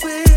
with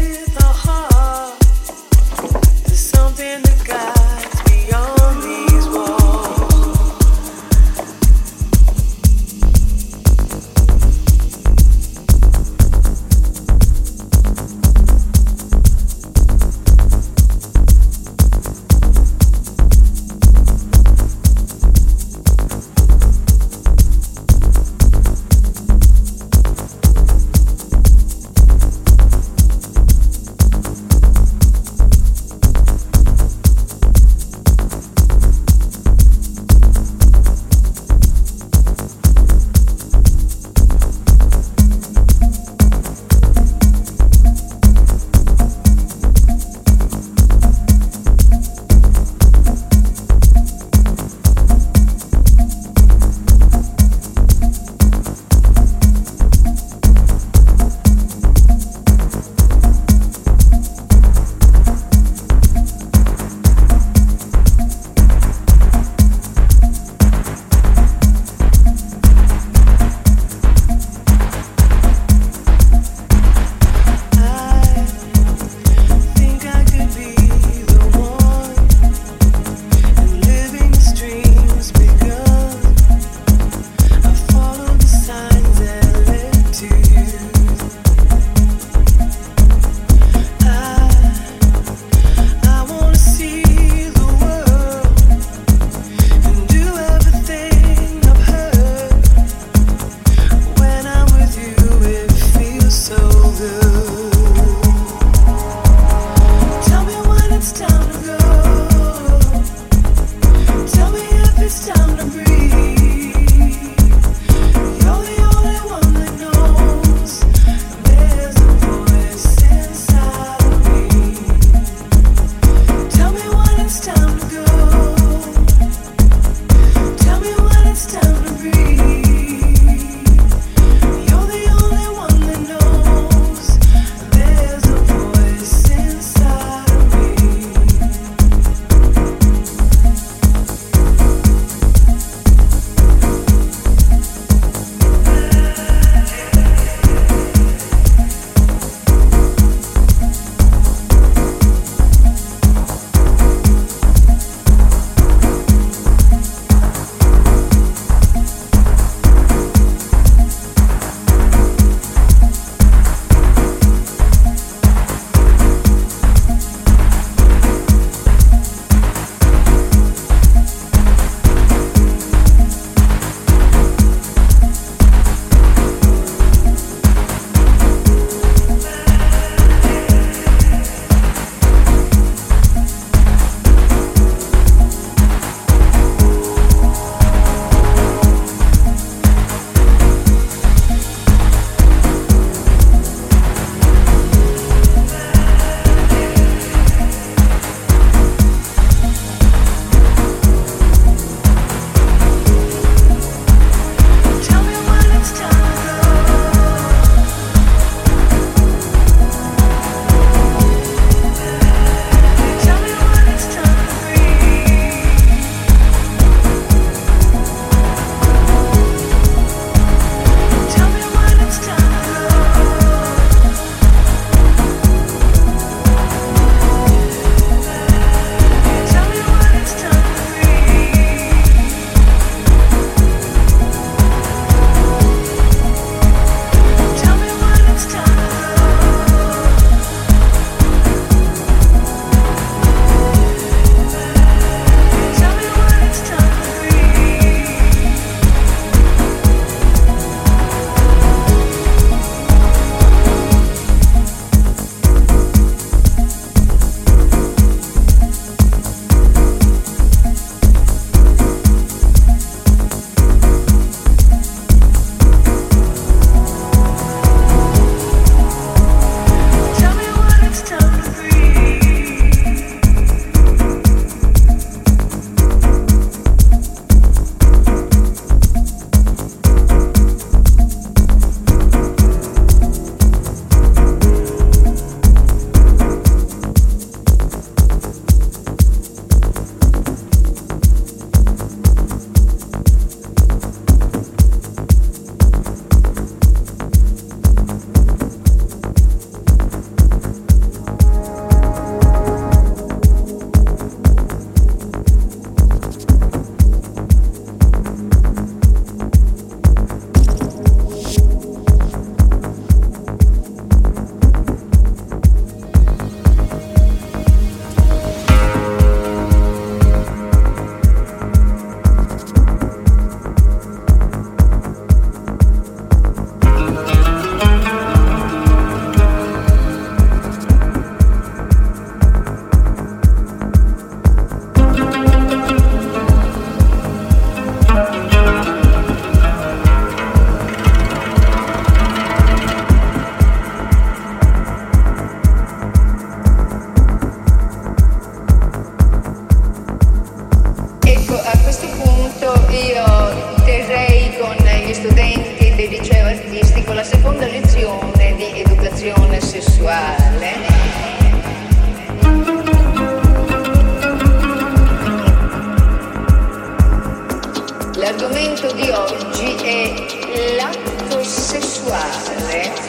L'argomento di oggi è l'atto sessuale.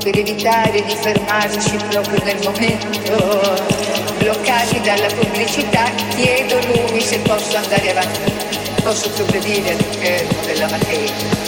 per evitare di fermarci proprio nel momento, bloccati dalla pubblicità, chiedo lui se posso andare avanti, posso progredire all'interno della materia.